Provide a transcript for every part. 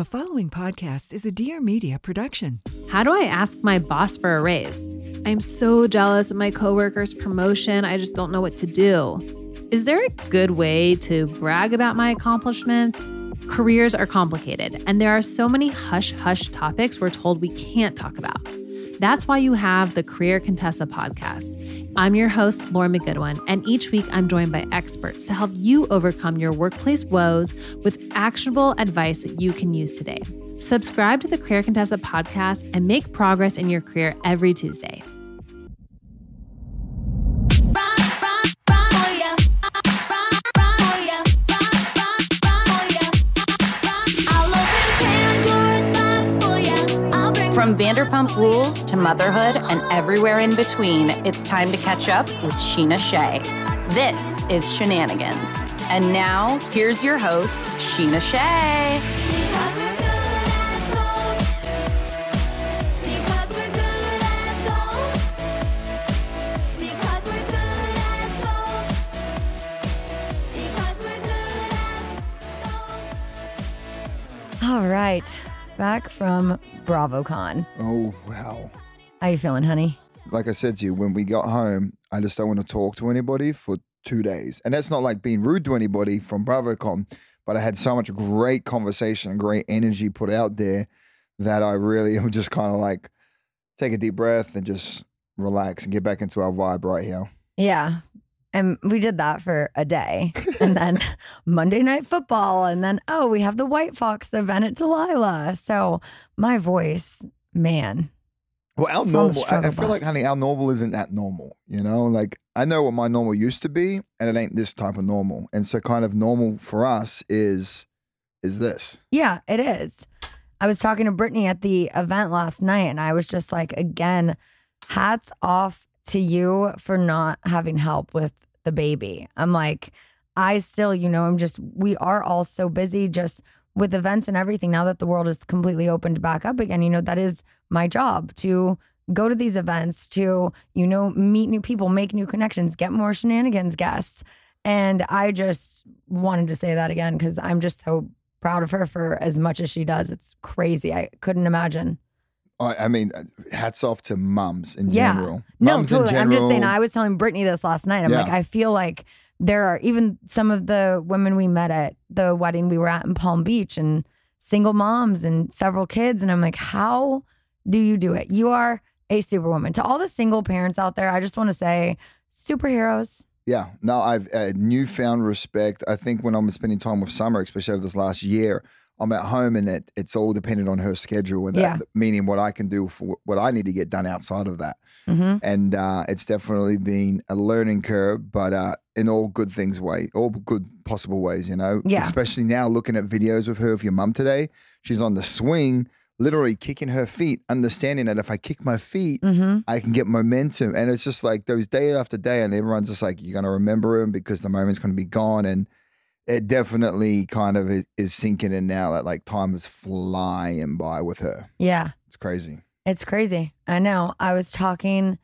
The following podcast is a Dear Media production. How do I ask my boss for a raise? I'm so jealous of my coworker's promotion. I just don't know what to do. Is there a good way to brag about my accomplishments? Careers are complicated, and there are so many hush hush topics we're told we can't talk about. That's why you have the Career Contessa podcast. I'm your host, Lauren McGoodwin, and each week I'm joined by experts to help you overcome your workplace woes with actionable advice that you can use today. Subscribe to the Career Contessa podcast and make progress in your career every Tuesday. From Vanderpump Rules to motherhood and everywhere in between, it's time to catch up with Scheana Shay. This is Scheananigans. And now, here's your host, Scheana Shay. All right, back from BravoCon. Oh, wow. How you feeling, honey? Like I said to you, when we got home, I just don't want to talk to anybody for two days. And that's not like being rude to anybody from BravoCon, but I had so much great conversation and great energy put out there that I really am just kind of like take a deep breath and just relax and get back into our vibe right here. Yeah. And we did that for a day. And then Monday night football. And then, oh, we have the White Fox event at Delilah. So my voice, man. Well, our It's on the normal, I, I feel like, honey, our normal isn't that normal. You know, like I know what my normal used to be, and it ain't this type of normal. And so, kind of normal for us is is this. Yeah, it is. I was talking to Brittany at the event last night, and I was just like, again, hats off to you for not having help with the baby. I'm like, I still, you know, I'm just, we are all so busy just with events and everything now that the world is completely opened back up again. You know, that is my job to go to these events, to, you know, meet new people, make new connections, get more Scheananigans guests. And I just wanted to say that again because I'm just so proud of her for as much as she does. It's crazy. I couldn't imagine. I, I mean, hats off to mums in Yeah. general. No, mums totally. in I'm just saying. I was telling Brittany this last night. I'm Yeah. like, I feel like there are even some of the women we met at the wedding we were at in Palm Beach and single moms and several kids. And I'm like, how do you do it? You are a superwoman. To all the single parents out there, I just want to say, superheroes. Yeah, no, I've uh, newfound respect. I think when I'm spending time with Summer, especially over this last year, I'm at home and it, it's all dependent on her schedule, and that, meaning what I can do for what I need to get done outside of that. hmm And uh, it's definitely been a learning curve, but uh, in all good things way, all good possible ways, you know. Yeah. Especially now, looking at videos with her of your mum today, she's on the swing, literally kicking her feet, understanding that if I kick my feet, hmm I can get momentum. And it's just like those day after day, and everyone's just like, you're going to remember him because the moment's going to be gone. And it definitely kind of is, is sinking in now that like time is flying by with her. Yeah. It's crazy. It's crazy. I know. I was talking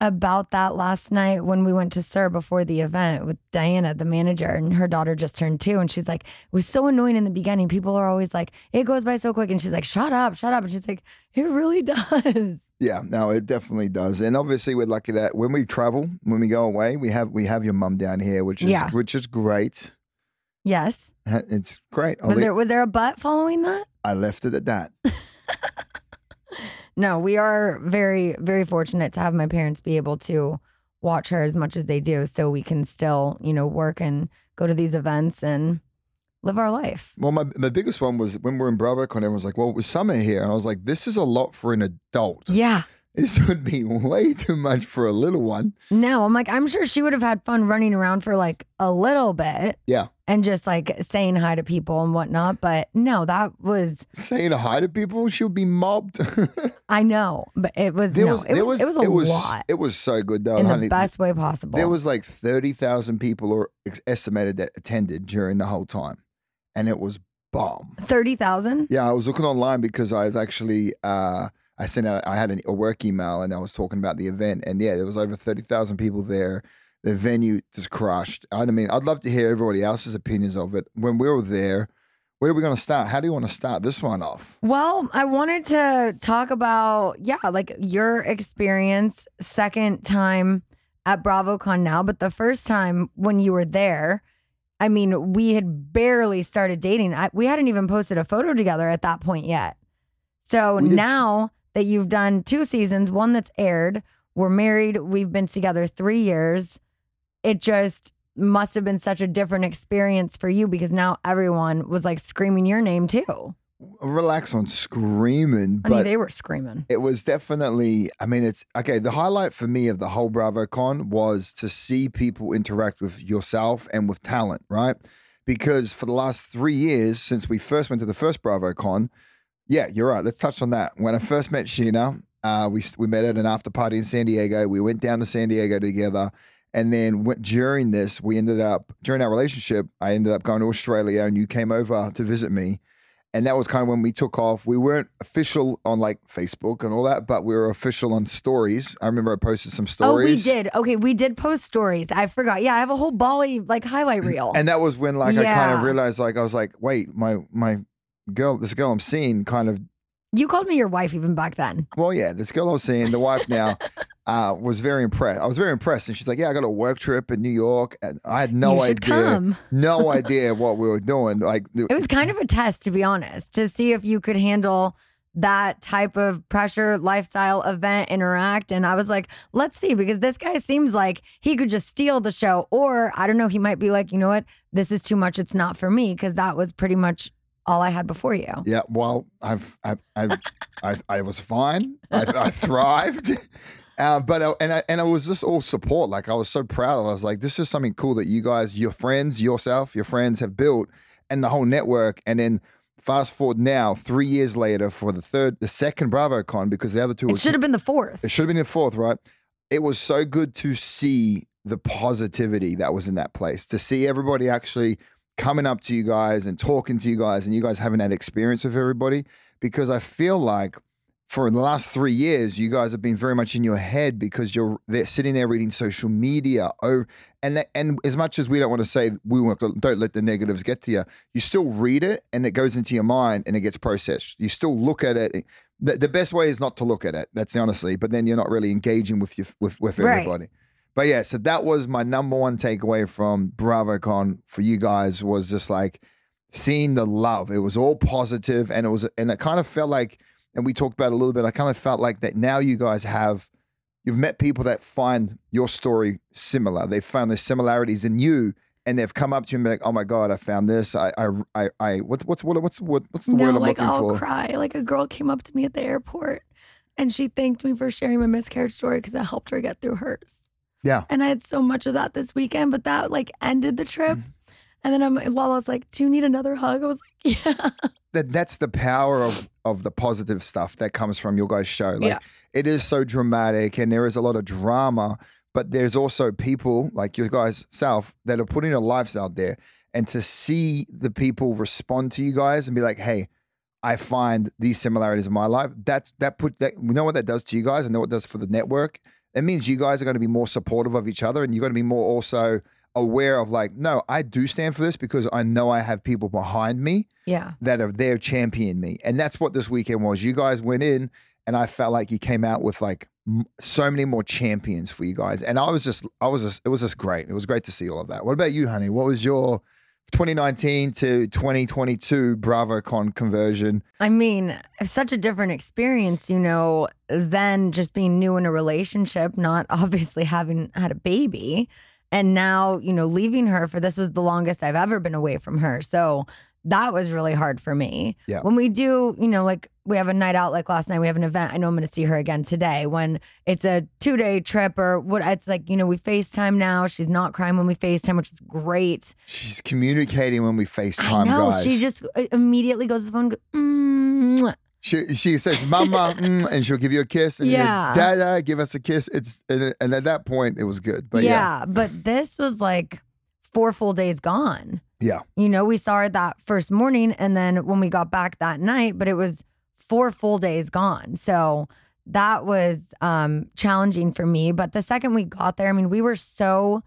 about that last night when we went to Sir before the event with Diana, the manager, and her daughter just turned two. And she's like, it was so annoying in the beginning. People are always like, it goes by so quick. And she's like, shut up, shut up. And she's like, it really does. Yeah, no, it definitely does. And obviously we're lucky that when we travel, when we go away, we have we have your mum down here, which is Yeah. which is great. Yes. Uh, it's great. I'll Was there was there a butt following that? I left it at that. No, we are very, very fortunate to have my parents be able to watch her as much as they do so we can still, you know, work and go to these events and live our life. Well, my the biggest one was when we were in BravoCon, everyone was like, "Well, it was summer here," and I was like, "This is a lot for an adult. Yeah. This would be way too much for a little one." No, I'm like, I'm sure she would have had fun running around for like a little bit Yeah, and just like saying hi to people and whatnot. But no, that was, saying hi to people, she'll be mobbed. I know, but it was, there no, was, it, there was, it was a it was, lot It was so good though, in honey. the best way possible. There was like thirty thousand people or estimated that attended during the whole time, and it was bomb. 30,000. Yeah, I was looking online because I was actually uh, I sent out I had an, a work email and I was talking about the event and yeah, there was over thirty thousand people there. The venue just crushed. I mean, I'd love to hear everybody else's opinions of it. When we were there, Where are we going to start? How do you want to start this one off? Well, I wanted to talk about, yeah, like your experience, second time at BravoCon now, but the first time when you were there, I mean, we had barely started dating. I, we hadn't even posted a photo together at that point yet. So now that you've done two seasons, one that's aired, we're married, we've been together three years. It just must have been such a different experience for you because now everyone was like screaming your name too. Relax on screaming, I mean, they were screaming. it was definitely. I mean, it's okay. The highlight for me of the whole BravoCon was to see people interact with yourself and with talent, right? Because for the last three years since we first went to the first BravoCon, yeah, you're right. Let's touch on that. When I first met Scheana, uh, we we met at an after party in San Diego. We went down to San Diego together. And then went, during this, we ended up during our relationship. I ended up going to Australia, and you came over to visit me, and that was kind of when we took off. We weren't official on like Facebook and all that, but we were official on stories. I remember I posted some stories. Oh, we did. Okay, we did post stories. I forgot. Yeah, I have a whole Bali like highlight reel. And that was when like I kind of realized like I was like, wait, my my girl, this girl I'm seeing kind of you called me your wife even back then. well, yeah, this girl I'm seeing, the wife now, uh, was very impressed. I was very impressed. And she's like, Yeah, I got a work trip in New York. And I had no you should idea. come. No idea what we were doing. Like It was kind of a test, to be honest, to see if you could handle that type of pressure, lifestyle, event, interact. And I was like, let's see, because this guy seems like he could just steal the show. Or I don't know, he might be like, you know what? This is too much. It's not for me. Cause that was pretty much all I had before you. Yeah, well, I've, I've, I've I, I was fine. I, I thrived. Uh, but I, and I, and it was just all support. Like I was so proud. of. I was like, this is something cool that you guys, your friends, yourself, your friends have built, and the whole network. And then fast forward now, three years later, for the third, the second BravoCon, because the other two It should have been the fourth. it should have been the fourth, right? It was so good to see the positivity that was in that place, to see everybody actually coming up to you guys and talking to you guys, and you guys having that experience with everybody. Because I feel like for the last three years, you guys have been very much in your head because you're there sitting there reading social media. Oh, and that, and as much as we don't want to say we want to, don't let the negatives get to you, you still read it and it goes into your mind and it gets processed. You still look at it. The, the best way is not to look at it. That's honestly, but then you're not really engaging with you with with Right. But yeah, so that was my number one takeaway from BravoCon for you guys was just like seeing the love. It was all positive, and it was and it kind of felt like, and we talked about it a little bit. I kind of felt like that now you guys have you've met people that find your story similar. They found the similarities in you. And they've come up to you and be like, "Oh my god, I found this. I, I, I, I what's what's what, what's what, what's the word I'm like looking I'll for? cry. Like a girl came up to me at the airport and she thanked me for sharing my miscarriage story because I helped her get through hers. Yeah. And I had so much of that this weekend, but that like ended the trip. Mm-hmm. And then I'm Lala's like, Do you need another hug? I was like, Yeah. that that's the power of of the positive stuff that comes from your guys' show. Like Yeah. it is so dramatic and there is a lot of drama, but there's also people like your guys self that are putting their lives out there. And to see the people respond to you guys and be like, hey, I find these similarities in my life. That's that put that we know what that does to you guys and know what it does for the network. It means you guys are going to be more supportive of each other and you're going to be more also aware of like, no, I do stand for this because I know I have people behind me Yeah. that are there champion me. And that's what this weekend was. You guys went in and I felt like you came out with like m- so many more champions for you guys. And I was just, I was just, it was just great. It was great to see all of that. What about you, honey? What was your 2019 to 2022 BravoCon conversion? I mean, such a different experience, you know, than just being new in a relationship, not obviously having had a baby. And now, you know, leaving her for this was the longest I've ever been away from her. So that was really hard for me. Yeah. When we do, you know, like we have a night out, like last night, we have an event. I know I'm going to see her again today. When it's a two day trip or what, it's like, you know, we FaceTime now. She's not crying when we FaceTime, which is great. She's communicating when we FaceTime, I know. guys. She just uh, immediately goes to the phone, and go, mm, She she says "mama," mm, and she'll give you a kiss, and Yeah. yeah, dada, give us a kiss. It's and, and at that point it was good, but yeah, yeah, but this was like four full days gone. Yeah, You know, we saw her that first morning and then when we got back that night, but it was four full days gone. So that was um challenging for me. But the second we got there, I mean, we were so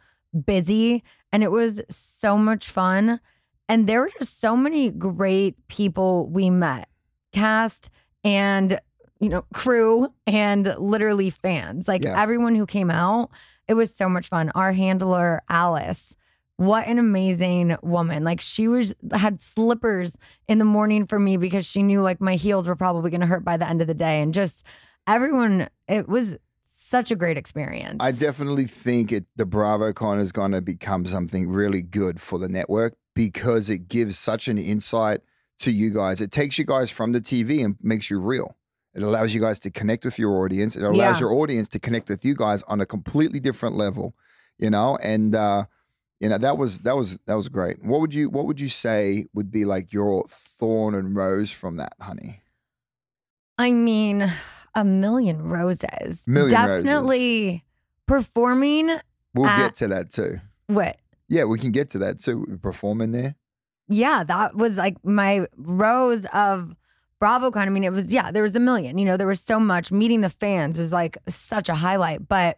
busy and it was so much fun. and there were just so many great people we met, cast and you know crew and literally fans. Like Yeah. everyone who came out, it was so much fun. Our handler Alice. What an amazing woman. Like she was had slippers in the morning for me because she knew like my heels were probably going to hurt by the end of the day and just everyone it was such a great experience. I definitely think it the BravoCon is going to become something really good for the network because it gives such an insight to you guys. It takes you guys from the TV and makes you real. It allows you guys to connect with your audience. It allows Yeah. your audience to connect with you guys on a completely different level, you know? And uh you know, that was that was that was great. What would you what would you say would be like your thorn and rose from that, honey? I mean, a million roses. Million Definitely performing We'll Uh, get to that too. what? Yeah, we can get to that too. Performing there. Yeah, that was like my rose of BravoCon. I mean, it was yeah, there was a million. You know, there was so much. Meeting the fans was like such a highlight, but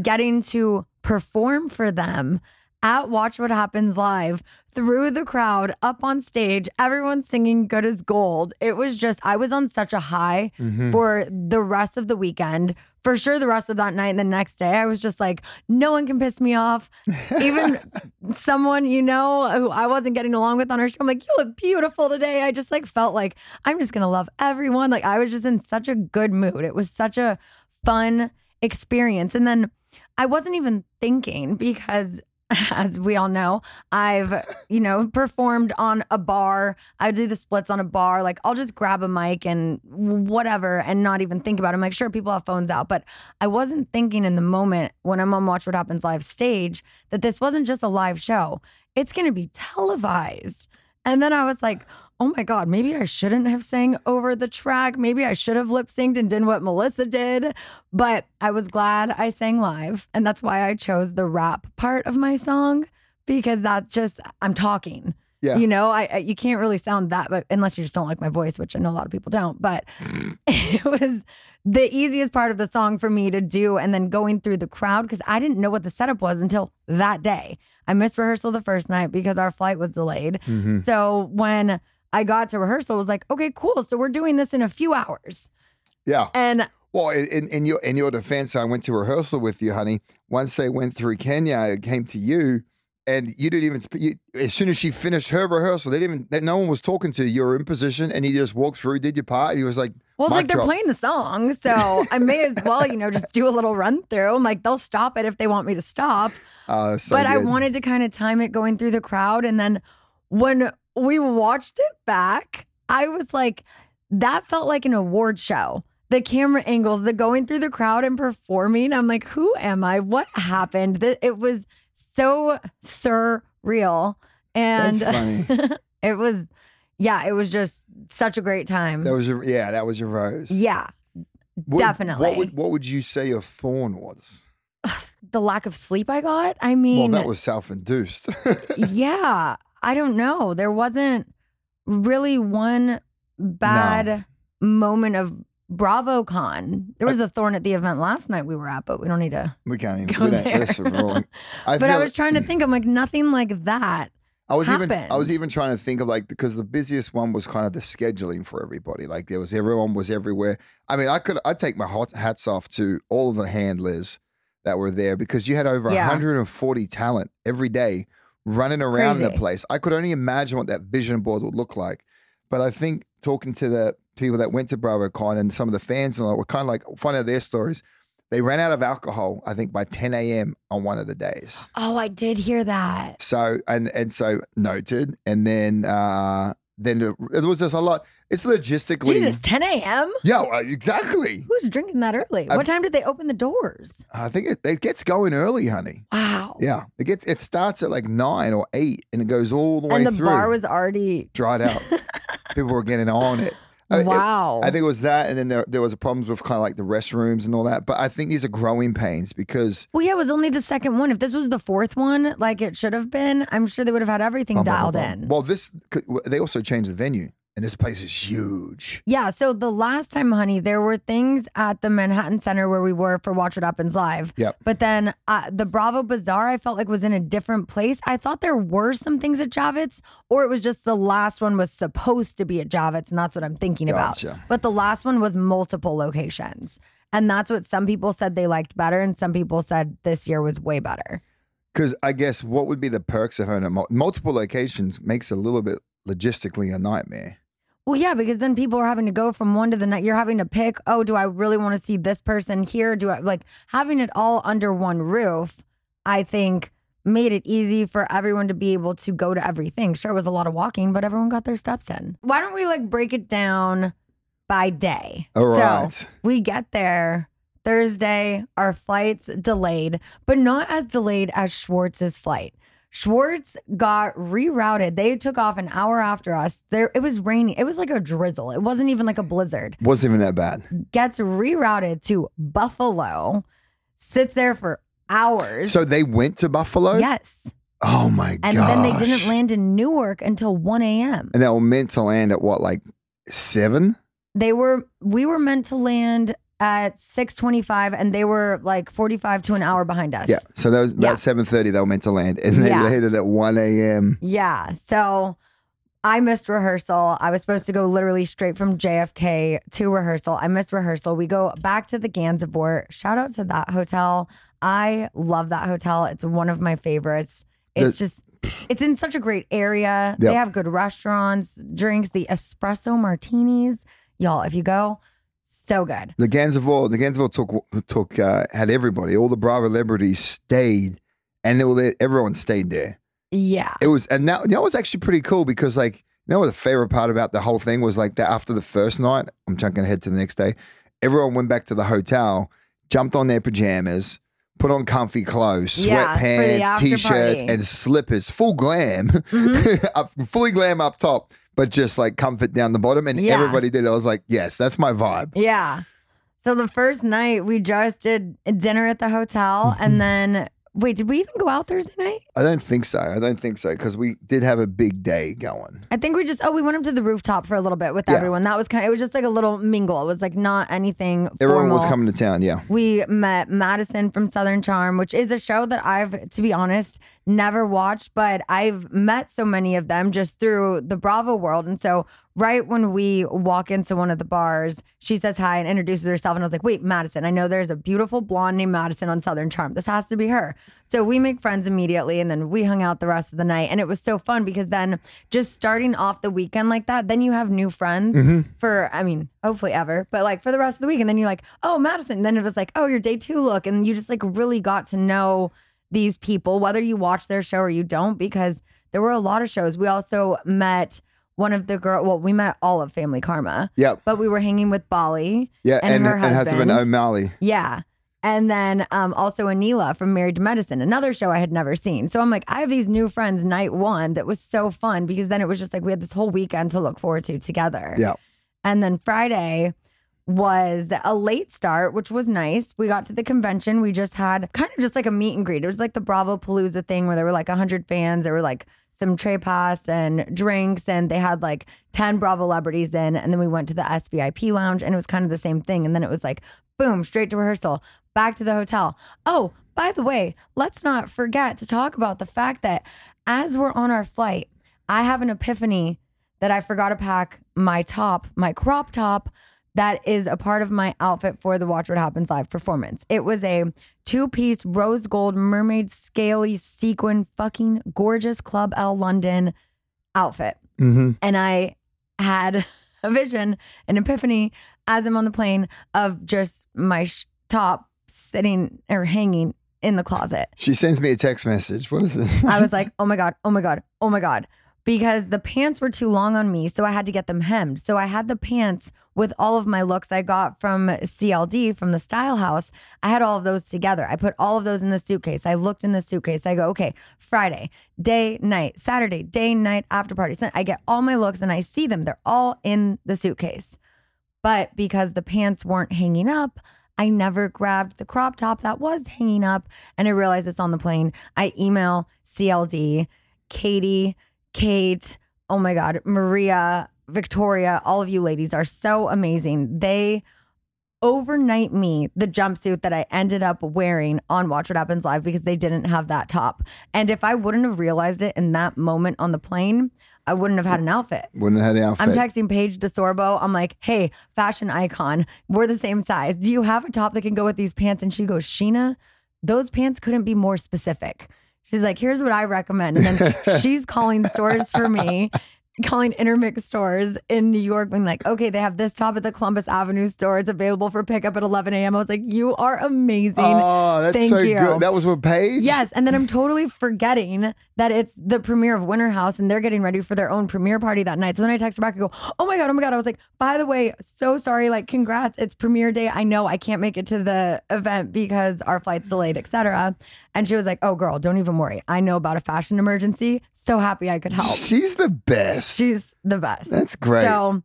getting to perform for them at Watch What Happens Live through the crowd, up on stage, everyone singing good as gold. It was just I was on such a high Mhm. for the rest of the weekend. For sure, the rest of that night and the next day, I was just like, no one can piss me off. Even someone, you know, who I wasn't getting along with on our show, I'm like, you look beautiful today. I just like felt like I'm just gonna love everyone. Like I was just in such a good mood. It was such a fun experience. And then I wasn't even thinking because as we all know, I've, you know, performed on a bar. I do the splits on a bar. Like I'll just grab a mic and whatever and not even think about it. I'm like, sure, people have phones out. But I wasn't thinking in the moment when I'm on Watch What Happens Live stage that this wasn't just a live show. It's gonna be televised. And then I was like, oh my God, maybe I shouldn't have sang over the track. Maybe I should have lip synced and did what Melissa did. But I was glad I sang live. And that's why I chose the rap part of my song because that's just, I'm talking. Yeah. You know, I, I you can't really sound that, but unless you just don't like my voice, which I know a lot of people don't. But it was the easiest part of the song for me to do, and then going through the crowd because I didn't know what the setup was until that day. I missed rehearsal the first night because our flight was delayed. Mhm. So when I got to rehearsal, was like, okay, cool. So we're doing this in a few hours, Yeah. and Well, in, in your in your defense, I went to rehearsal with you, honey. Once they went through Kenya, it came to you, and you didn't even. You, as soon as she finished her rehearsal, they didn't even. That no one was talking to you. You were in position, and you just walked through, did your part. And he was like, Well, it's like they're playing the song, so I may as well, you know, just do a little run through. I'm like, they'll stop it if they want me to stop. uh, so but I wanted to kind of time it going through the crowd. And then when we watched it back, I was like, that felt like an award show. The camera angles, the going through the crowd and performing. I'm like, who am I? What happened? It was so surreal. And That's funny. it was, yeah, it was just such a great time. That was your yeah. That was your rose. yeah, What- definitely. What would what would you say your thorn was? the lack of sleep I got. I mean, well, that was self induced. yeah, I don't know. There wasn't really one bad moment of BravoCon. There was a thorn at the event last night we were at, but we don't need to. we can't even. Go there. I but I was trying to think. I'm like nothing like that. I was even I was even trying to think of like because the busiest one was kind of the scheduling for everybody. Like there was everyone was everywhere. I mean, I could I take my hot hats off to all of the handlers that were there because you had over Yeah. 140 talent every day running around in the place. I could only imagine what that vision board would look like. But I think talking to the people that went to BravoCon and some of the fans and all, were kind of like finding out their stories. They ran out of alcohol, I think, by 10 a.m. on one of the days. Oh, I did hear that. So and and so noted, and then uh then there there was just a lot. It's logistically, Jesus, 10 a.m. yeah, uh, exactly. Who's drinking that early? I- what time did they open the doors? I think it, it gets going early, honey. Wow. Yeah, it gets it starts at like nine or eight, and it goes all the way and the through. bar was already. dried out. People were getting on it. I- it- wow. I think it was that, and then there, there was problems with kind of like the restrooms and all that. But I think these are growing pains because Well, yeah, it was only the second one. If this was the fourth one, like it should have been, I'm sure they would have had everything bum, dialed bum, bum. in. Well, this they also changed the venue. And this place is huge. Yeah. So the last time, honey, there were things at the Manhattan Center where we were for Watch What Happens Live. Yep. But then uh, the Bravo Bazaar, I felt like was in a different place. I thought there were some things at Javits, or it was just the last one was supposed to be at Javits, and that's what I'm thinking Gotcha. about. But the last one was multiple locations. And that's what some people said they liked better, and some people said this year was way better. Because I guess what would be the perks of having multiple locations makes a little bit logistically a nightmare. Well, yeah, because then people are having to go from one to the next. You're having to pick, oh, do I really want to see this person here? Do I like having it all under one roof? I think made it easy for everyone to be able to go to everything. Sure, it was a lot of walking, but everyone got their steps in. Why don't we like break it down by day? All right. So we get there Thursday, our flight's delayed, but not as delayed as Schwartz's flight. Schwartz got rerouted. They took off an hour after us. There it was raining. It was like a drizzle. It wasn't even like a blizzard. Wasn't even that bad. Gets rerouted to Buffalo. Sits there for hours. So they went to Buffalo? yes. Oh my god. And god. then they didn't land in Newark until 1 a.m. And they were meant to land at what, like seven? They were we were meant to land at 625 and they were like 45 to an hour behind us. Yeah. So that was about Yeah. seven thirty they were meant to land. And they Yeah. landed at one AM. Yeah. So I missed rehearsal. I was supposed to go literally straight from JFK to rehearsal. I missed rehearsal. We go back to the Gansevoort. Shout out to that hotel. I love that hotel. It's one of my favorites. It's just it's in such a great area. They have good restaurants, drinks, the espresso martinis. Y'all, if you go, so good. The Gansevoort, the Gansevoort took took uh, had everybody, all the Bravo celebrities stayed, and were everyone stayed there. Yeah. It was, and that that was actually pretty cool because, like, you know, what the favorite part about the whole thing was like that after the first night, I'm chunking ahead to the next day. Everyone went back to the hotel, jumped on their pajamas, put on comfy clothes, Yeah, sweatpants, t-shirts, party. and slippers, full glam, Mm-hmm. up, fully glam up top, but just like comfort down the bottom. And Yeah. everybody did. I was like, yes, that's my vibe. Yeah. So the first night we just did dinner at the hotel Mm-hmm. and then wait, did we even go out Thursday night? I don't think so. I don't think so because we did have a big day going. I think we just oh we went up to the rooftop for a little bit with Yeah. everyone. That was kind of it was just like a little mingle. It was like not anything Everyone was coming to town. Yeah. We met Madison from Southern Charm, which is a show that I've, to be honest, never watched, but I've met so many of them just through the Bravo world. And so, right when we walk into one of the bars, she says hi and introduces herself. And I was like, wait, Madison, I know there's a beautiful blonde named Madison on Southern Charm. This has to be her. So, we make friends immediately. And then we hung out the rest of the night. And it was so fun because then just starting off the weekend like that, then you have new friends mm-hmm. for, I mean, hopefully ever, but like for the rest of the week. And then you're like, oh, Madison. And then it was like, oh, your day two look. And you just like really got to know these people, whether you watch their show or you don't, because there were a lot of shows. We also met one of the girl. Well, we met all of Family Karma, Yep. but we were hanging with Bali. Yeah. And And, her and husband husband. O'Malley. Yeah. And then um, also Anila from Married to Medicine, another show I had never seen. So I'm like, I have these new friends night one that was so fun because then it was just like we had this whole weekend to look forward to together. Yeah. And then Friday was a late start, which was nice. We got to the convention. We just had kind of just like a meet and greet. It was like the Bravo Palooza thing where there were like 100 fans. There were like some tray pass and drinks, and they had like 10 Bravo celebrities in. And then we went to the SVIP lounge, and it was kind of the same thing. And then it was like, boom, straight to rehearsal, back to the hotel. Oh, by the way, let's not forget to talk about the fact that as we're on our flight, I have an epiphany that I forgot to pack my top, my crop top that is a part of my outfit for the Watch What Happens live performance. It was a two piece rose gold mermaid scaly sequin fucking gorgeous Club L London outfit. Mm-hmm. And I had a vision, an epiphany as I'm on the plane of just my sh- top sitting or hanging in the closet. She sends me a text message. What is this? I was like, oh my God, oh my God, oh my God. Because the pants were too long on me. So I had to get them hemmed. So I had the pants with all of my looks I got from CLD, from the Style House. I had all of those together. I put all of those in the suitcase. I looked in the suitcase. I go, okay, Friday, day, night, Saturday, day, night, after party. I get all my looks and I see them. They're all in the suitcase. But because the pants weren't hanging up, I never grabbed the crop top that was hanging up. And I realized it's on the plane. I email CLD, Katie, Kate, oh my God, Maria, Victoria, all of you ladies are so amazing. They overnight me the jumpsuit that I ended up wearing on Watch What Happens Live because they didn't have that top. And if I wouldn't have realized it in that moment on the plane, I wouldn't have had an outfit. Wouldn't have had the outfit. I'm texting Paige DeSorbo. I'm like, hey, fashion icon, we're the same size. Do you have a top that can go with these pants? And she goes, Scheana, those pants couldn't be more specific. She's like, here's what I recommend. And then she's calling stores for me, calling intermix stores in New York, being like, okay, they have this top at the Columbus Avenue store. It's available for pickup at 11 a.m. I was like, you are amazing. Oh, that's Thank so you. good. That was with Paige? Yes, and then I'm totally forgetting that it's the premiere of Winter House and they're getting ready for their own premiere party that night. So then I text her back and go, "Oh my god, oh my god!" I was like, "By the way, so sorry. Like, congrats, it's premiere day. I know I can't make it to the event because our flight's delayed, etc." And she was like, "Oh, girl, don't even worry. I know about a fashion emergency. So happy I could help. She's the best. She's the best." That's great. So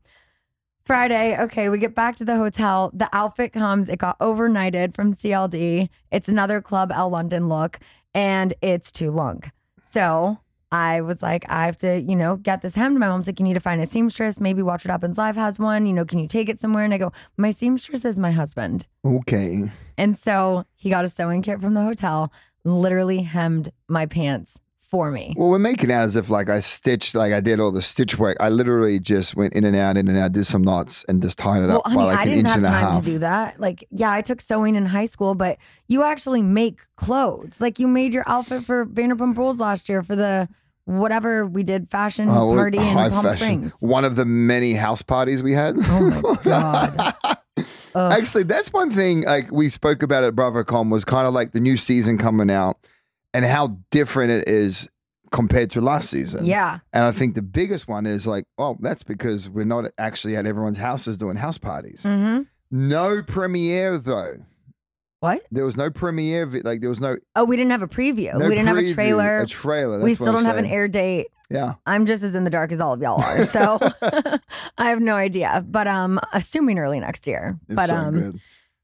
Friday, okay, we get back to the hotel. The outfit comes. It got overnighted from CLD. It's another Club L London look, and it's too long. So I was like, I have to, you know, get this hemmed. My mom's like, you need to find a seamstress. Maybe Watch What Happens Live has one. You know, can you take it somewhere? And I go, my seamstress is my husband. okay. And so he got a sewing kit from the hotel, literally hemmed my pants for me. Well, we're making out as if like I stitched, like I did all the stitch work. I literally just went in and out, in and out, did some knots, and just tied it Well, up honey, by like I an didn't inch have and a time half. to do that. Like, yeah, I took sewing in high school, but you actually make clothes. Like, you made your outfit for Vanderpump Rules last year for the whatever we did fashion Oh, party in Palm fashion. Springs. One of the many house parties we had. Oh my god! Ugh. Actually, that's one thing like we spoke about at BravoCon was kind of like the new season coming out and how different it is compared to last season. yeah, And I think the biggest one is like, oh, that's because we're not actually at everyone's houses doing house parties. hmm No premiere though. What? There was no premiere. Like there was no. Oh, we didn't have a preview. no we didn't have a trailer. A trailer. we still don't have an air date. Yeah. I'm just as in the dark as all of y'all are. So I have no idea. But um, assuming early next year. It's but so um, good.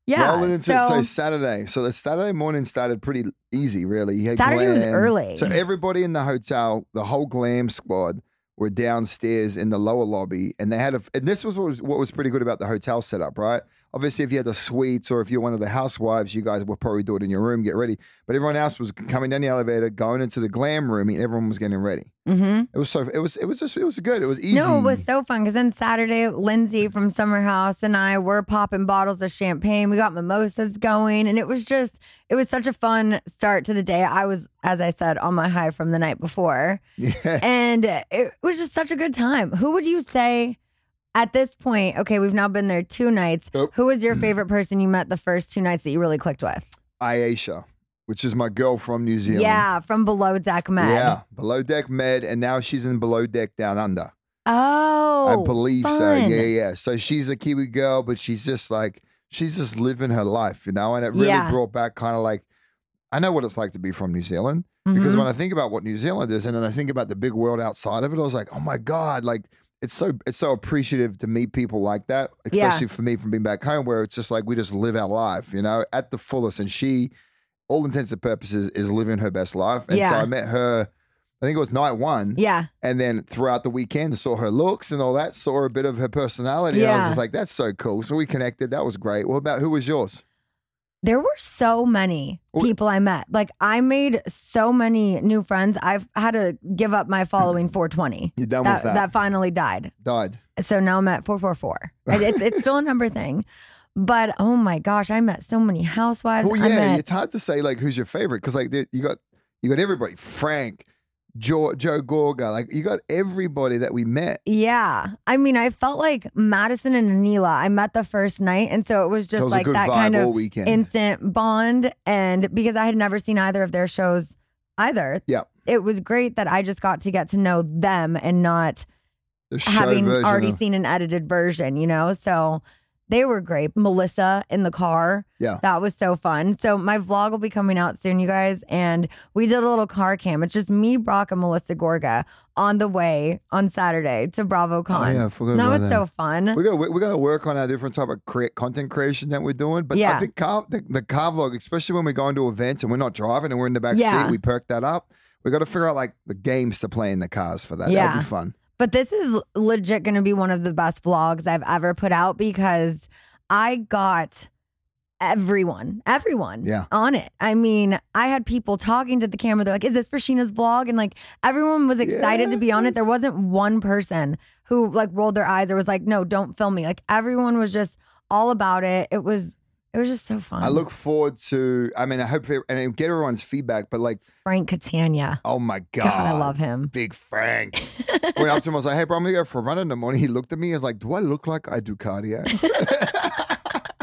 yeah. Rolling into so, so, Saturday. So the Saturday morning started pretty easy, really. Saturday was early. So everybody in the hotel, the whole glam squad, were downstairs in the lower lobby, and they had a. And this was what was what was pretty good about the hotel setup, right? Obviously, if you had the suites or if you're one of the housewives, you guys would probably do it in your room, get ready. But everyone else was coming down the elevator, going into the glam room, and everyone was getting ready. Mhm. It was so. It was. It was just. It was good. It was easy. No, it was so fun because then Saturday, Lindsay from Summer House and I were popping bottles of champagne. We got mimosas going, and it was just, it was such a fun start to the day. I was, as I said, on my high from the night before, Yeah. and it was just such a good time. Who would you say at this point? Okay, we've now been there two nights. Nope. Who was your favorite person you met the first two nights that you really clicked with? Aesha, which is my girl from New Zealand. Yeah, from Below Deck Med. Yeah, below deck med, and now she's in below deck down under. Oh, I believe so. Yeah, yeah. So she's a Kiwi girl, but she's just like she's just living her life, you know. And it really Yeah. brought back kind of like I know what it's like to be from New Zealand because Mhm. when I think about what New Zealand is, and then I think about the big world outside of it, I was like, oh my god, like it's so it's so appreciative to meet people like that, Yeah. especially for me from being back home, where it's just like we just live our life, you know, at the fullest. And she, all intents and purposes, is living her best life. And so I met her. I think it was night one. yeah. And then throughout the weekend, saw her looks and all that, saw a bit of her personality. and I was just like, that's so cool. So we connected. That was great. What about who was yours? There were so many people I met. Like I made so many new friends. I've had to give up my following 420. You're done That, with that. that finally died. Died. So now I'm at 444. It's it's still a number thing. But oh my gosh, I met so many housewives. Well, yeah, met it's hard to say like who's your favorite because like you got you got everybody. Frank, Joe, Joe Gorga, like you got everybody that we met. Yeah. I mean, I felt like Madison and Anila, I met the first night. And so it was So just it was like that kind of weekend. instant bond. And because I had never seen either of their shows either, yeah, it was great that I just got to get to know them and not having already of- seen an edited version, you know? So they were great. Melissa in the car. Yeah. That was so fun. So my vlog will be coming out soon, you guys. And we did a little car cam. It's just me, Brock, and Melissa Gorga on the way on Saturday to BravoCon. Oh, yeah, I forgot that was that. so fun. We got we got to work on our different type of cre- content creation that we're doing. But Yeah. I think car, the, the car vlog, especially when we're going to events and we're not driving and we're in the back Yeah. seat, we perk that up. We got to figure out like the games to play in the cars for that. Yeah. That'd be fun. But this is legit going to be one of the best vlogs I've ever put out because I got everyone, everyone Yeah. on it. I mean, I had people talking to the camera. They're like, is this for Scheana's vlog? And like everyone was excited to be on it. There wasn't one person who like rolled their eyes or was like, no, don't film me. Like everyone was just all about it. It was, it was just so fun. I look forward to. I mean, I hope it- and get everyone's feedback. But like, Frank Catania. oh my god, God, I love him. Big Frank. Went up to him. I was like, "Hey, bro, I'm gonna go for a run in the morning." He looked at me. He was like, "Do I look like I do cardio?"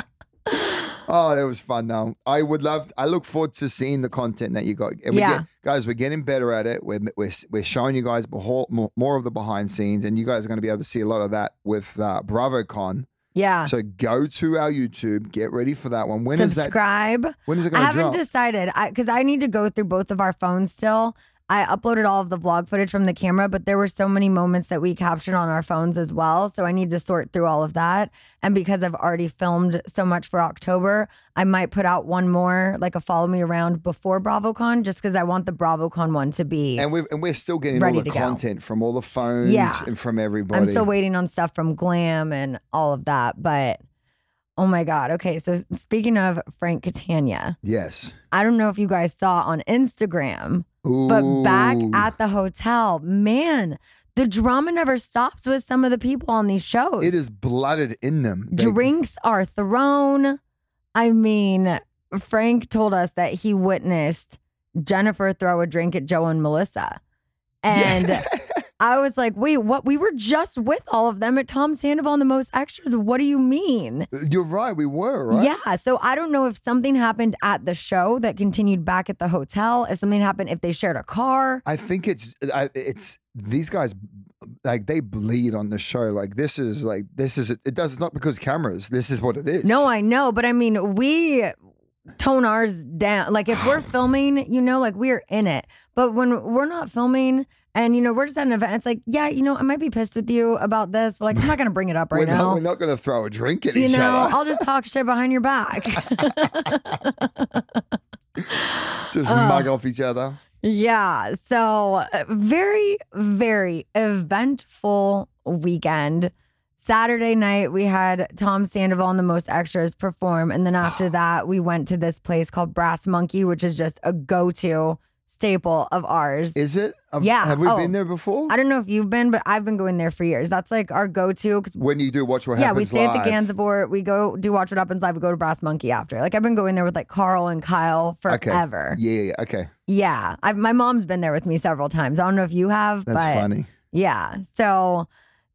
oh, that was fun. Now I would love. I look forward to seeing the content that you got. And we Yeah. get, guys, we're getting better at it. We're we're, we're showing you guys more, more of the behind scenes, and you guys are going to be able to see a lot of that with uh, BravoCon. Yeah. So go to our YouTube. Get ready for that one. When is that? Subscribe. When is it I going to haven't drop? decided because I, need to go through both of our phones still. I uploaded all of the vlog footage from the camera, but there were so many moments that we captured on our phones as well. So I need to sort through all of that. And because I've already filmed so much for October, I might put out one more, like a follow me around before BravoCon, just because I want the BravoCon one to be. and we've and we're still getting all the to go. content from all the phones Yeah. and from everybody. I'm still waiting on stuff from Glam and all of that. But oh my God. Okay. So speaking of Frank Catania, Yes. I don't know if you guys saw on Instagram. But back at the hotel, man, the drama never stops with some of the people on these shows. it is blooded in them. They- Drinks are thrown. I mean, Frank told us that he witnessed Jennifer throw a drink at Joe and Melissa. And Yeah. I was like, wait, what? We were just with all of them at Tom Sandoval and the Most Extras. What do you mean? Uh, you're right. We were right. Yeah. So I don't know if something happened at the show that continued back at the hotel, if something happened, if they shared a car. I think it's I, it's these guys like they bleed on the show. Like this is like this is it does it's not because cameras. This is what it is. No, I know, but I mean, we tone ours down. Like if we're filming, you know, like we're in it. But when we're not filming and you know, we're just at an event, it's like, yeah, you know, I might be pissed with you about this, but like I'm not gonna bring it up right we're not, now. we're not going to throw a drink at you each know, other. I'll just talk shit behind your back. Just Uh. mug off each other. yeah. So uh, very, very eventful weekend. Saturday night, we had Tom Sandoval and the Most Extras perform. And then after that, we went to this place called Brass Monkey, which is just a go to staple of ours. Is it? Have- Yeah. Have we Oh. been there before? I don't know if you've been, but I've been going there for years. That's like our go to. when you do watch what Yeah, happens we stay live. at the Gansevoort. We go do Watch What Happens Live. We go to Brass Monkey after. Like I've been going there with like Carl and Kyle Okay. forever. Yeah, yeah, okay. Yeah, I've, my mom's been there with me several times. I don't know if you have, That's but funny. yeah. So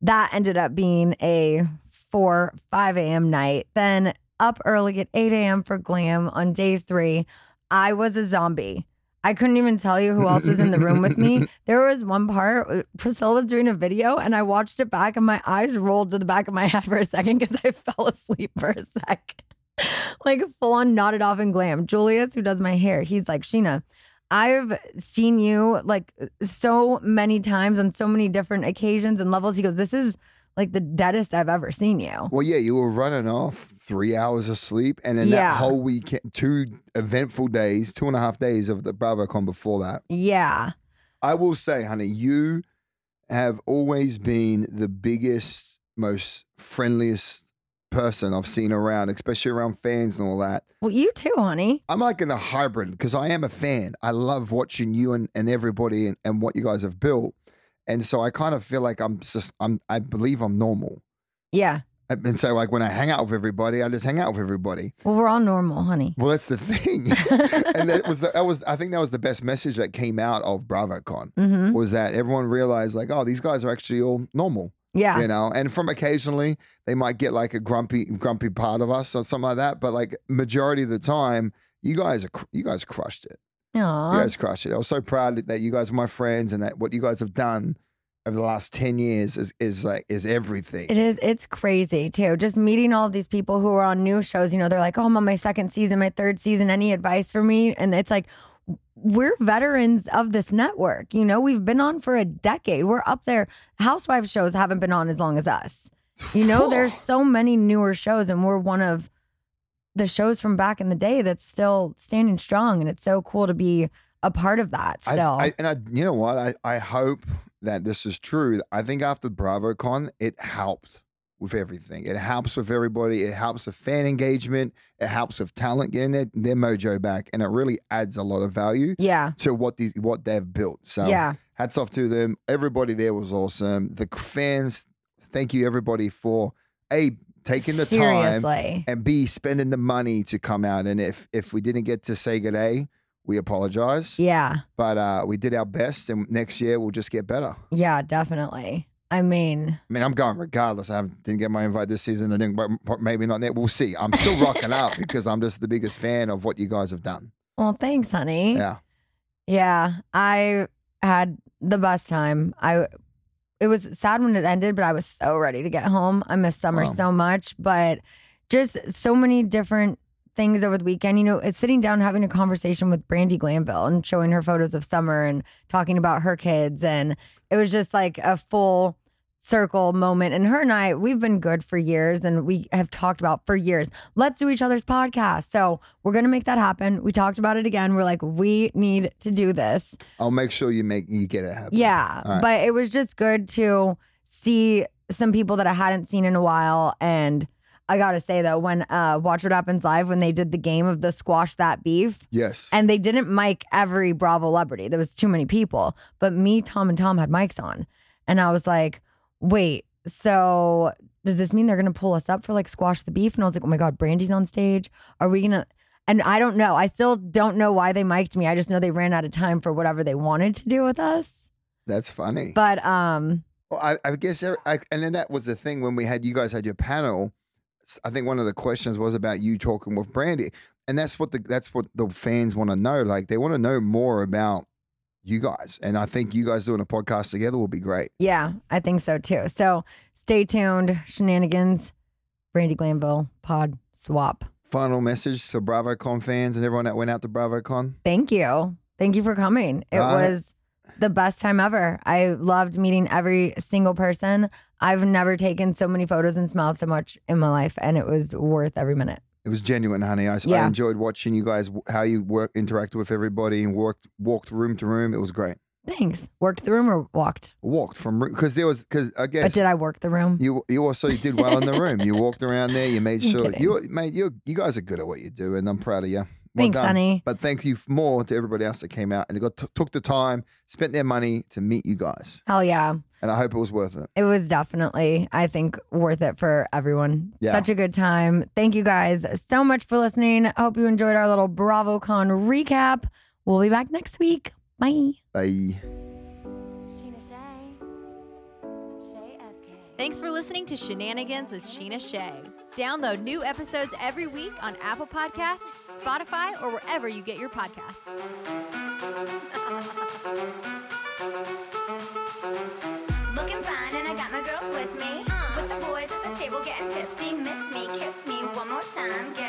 that ended up being a 4, 5 a.m. night. Then up early at 8 a.m. for glam on day three. I was a zombie. I couldn't even tell you who else was in the room with me. There was one part, uh, Priscilla was doing a video, and I watched it back, and my eyes rolled to the back of my head for a second because I fell asleep for a sec. like full on nodded off in glam. Julius, who does my hair, he's like, Scheana, I've seen you like so many times on so many different occasions and levels. He goes, This is like the deadest I've ever seen you. Well, yeah, you were running off three hours of sleep, and then Yeah. that whole weekend, two eventful days, two and a half days of the BravoCon before that. Yeah. I will say, honey, you have always been the biggest, most friendliest person I've seen around, especially around fans and all that. Well, you too, honey. I'm like in a hybrid because I am a fan. I love watching you and, and everybody and, and what you guys have built. And so I kind of feel like I'm just, I'm, I believe I'm normal. Yeah. And so, like, when I hang out with everybody, I just hang out with everybody. Well, we're all normal, honey. Well, that's the thing. and that was the, that was I think that was the best message that came out of BravoCon Mm-hmm. was that everyone realized like, oh, these guys are actually all normal, Yeah. you know. And from occasionally they might get like a grumpy grumpy part of us or something like that, but like majority of the time, you guys are you guys crushed it. Aw. You guys crushed it. I was so proud that you guys are my friends and that what you guys have done over the last ten years is is like is everything. It is. It's crazy too. Just meeting all these people who are on new shows. You know, they're like, "Oh, I'm on my second season, my third season. Any advice for me?" And it's like, we're veterans of this network. You know, we've been on for a decade. We're up there. Housewives shows haven't been on as long as us. You know, there's so many newer shows, and we're one of the shows from back in the day that's still standing strong. And it's so cool to be a part of that I- still. I, and I, you know what? I, I hope that this is true. I think after BravoCon, it helped with everything. It helps with everybody. It helps with fan engagement. It helps with talent getting their, their mojo back, and it really adds a lot of value Yeah. to what these what they've built. So Yeah. hats off to them. Everybody there was awesome. The fans, thank you everybody for a taking the time and b spending the money to come out. And if if we didn't get to say good day, we apologize. Yeah. But uh, we did our best, and next year we'll just get better. Yeah, definitely. I mean, I mean, I'm going regardless. I haven't- didn't get my invite this season. I think but- maybe not next. We'll see. I'm still rocking up because I'm just the biggest fan of what you guys have done. well, thanks, honey. Yeah. Yeah, I had the best time. I it was sad when it ended, but I was so ready to get home. I miss summer Wow. so much, but just so many different things over the weekend. You know, it's sitting down having a conversation with Brandi Glanville and showing her photos of summer and talking about her kids. And it was just like a full circle moment. And her and I we've been good for years and we have talked about for years. Let's do each other's podcast. So we're gonna make that happen. We talked about it again. We're like we need to do this. I'll make sure you make you get it happen. yeah right. but it was just good to see some people that I hadn't seen in a while and I gotta say though when uh Watch What Happens Live when they did the game of the squash that beef Yes. and they didn't mic every Bravo celebrity. There was too many people. But me, Tom, and Tom had mics on. And I was like, wait, so does this mean they're gonna pull us up for like squash the beef? And I was like, oh my God, Brandi's on stage. Are we gonna and I don't know. I still don't know why they mic'd me. I just know they ran out of time for whatever they wanted to do with us. That's funny. But um Well, I, I guess, I, and then that was the thing when we had you guys had your panel. I think one of the questions was about you talking with Brandi, and that's what the that's what the fans want to know. Like they want to know more about you guys, and I think you guys doing a podcast together will be great. yeah, I think so too. So stay tuned. Scheananigans, Brandi Glanville, pod swap. Final message to BravoCon fans and everyone that went out to BravoCon. Thank you. Thank you for coming. It Right. was the best time ever. I loved meeting every single person. I've never taken so many photos and smiled so much in my life, and it was worth every minute. It was genuine, honey. I, I enjoyed watching you guys how you work interacted with everybody and worked walked room to room. It was great. Thanks. Worked the room or walked? Walked from room because there was because I guess But did I work the room? You you also did well in the room. You walked around there. You made sure you mate you you guys are good at what you do, and I'm proud of you. Well Thanks, done. honey. But thank you more to everybody else that came out and got t- took the time, spent their money to meet you guys, Hell yeah. and I hope it was worth it. It was definitely, I think, worth it for everyone. Yeah. Such a good time. Thank you guys so much for listening. I hope you enjoyed our little BravoCon recap. We'll be back next week. Bye. Bye. Thanks for listening to Scheananigans with Scheana Shay. Download new episodes every week on Apple Podcasts, Spotify, or wherever you get your podcasts. Looking fine, and I got my girls with me. Uh-huh. With the boys at the table getting tipsy. Miss me, kiss me one more time. Get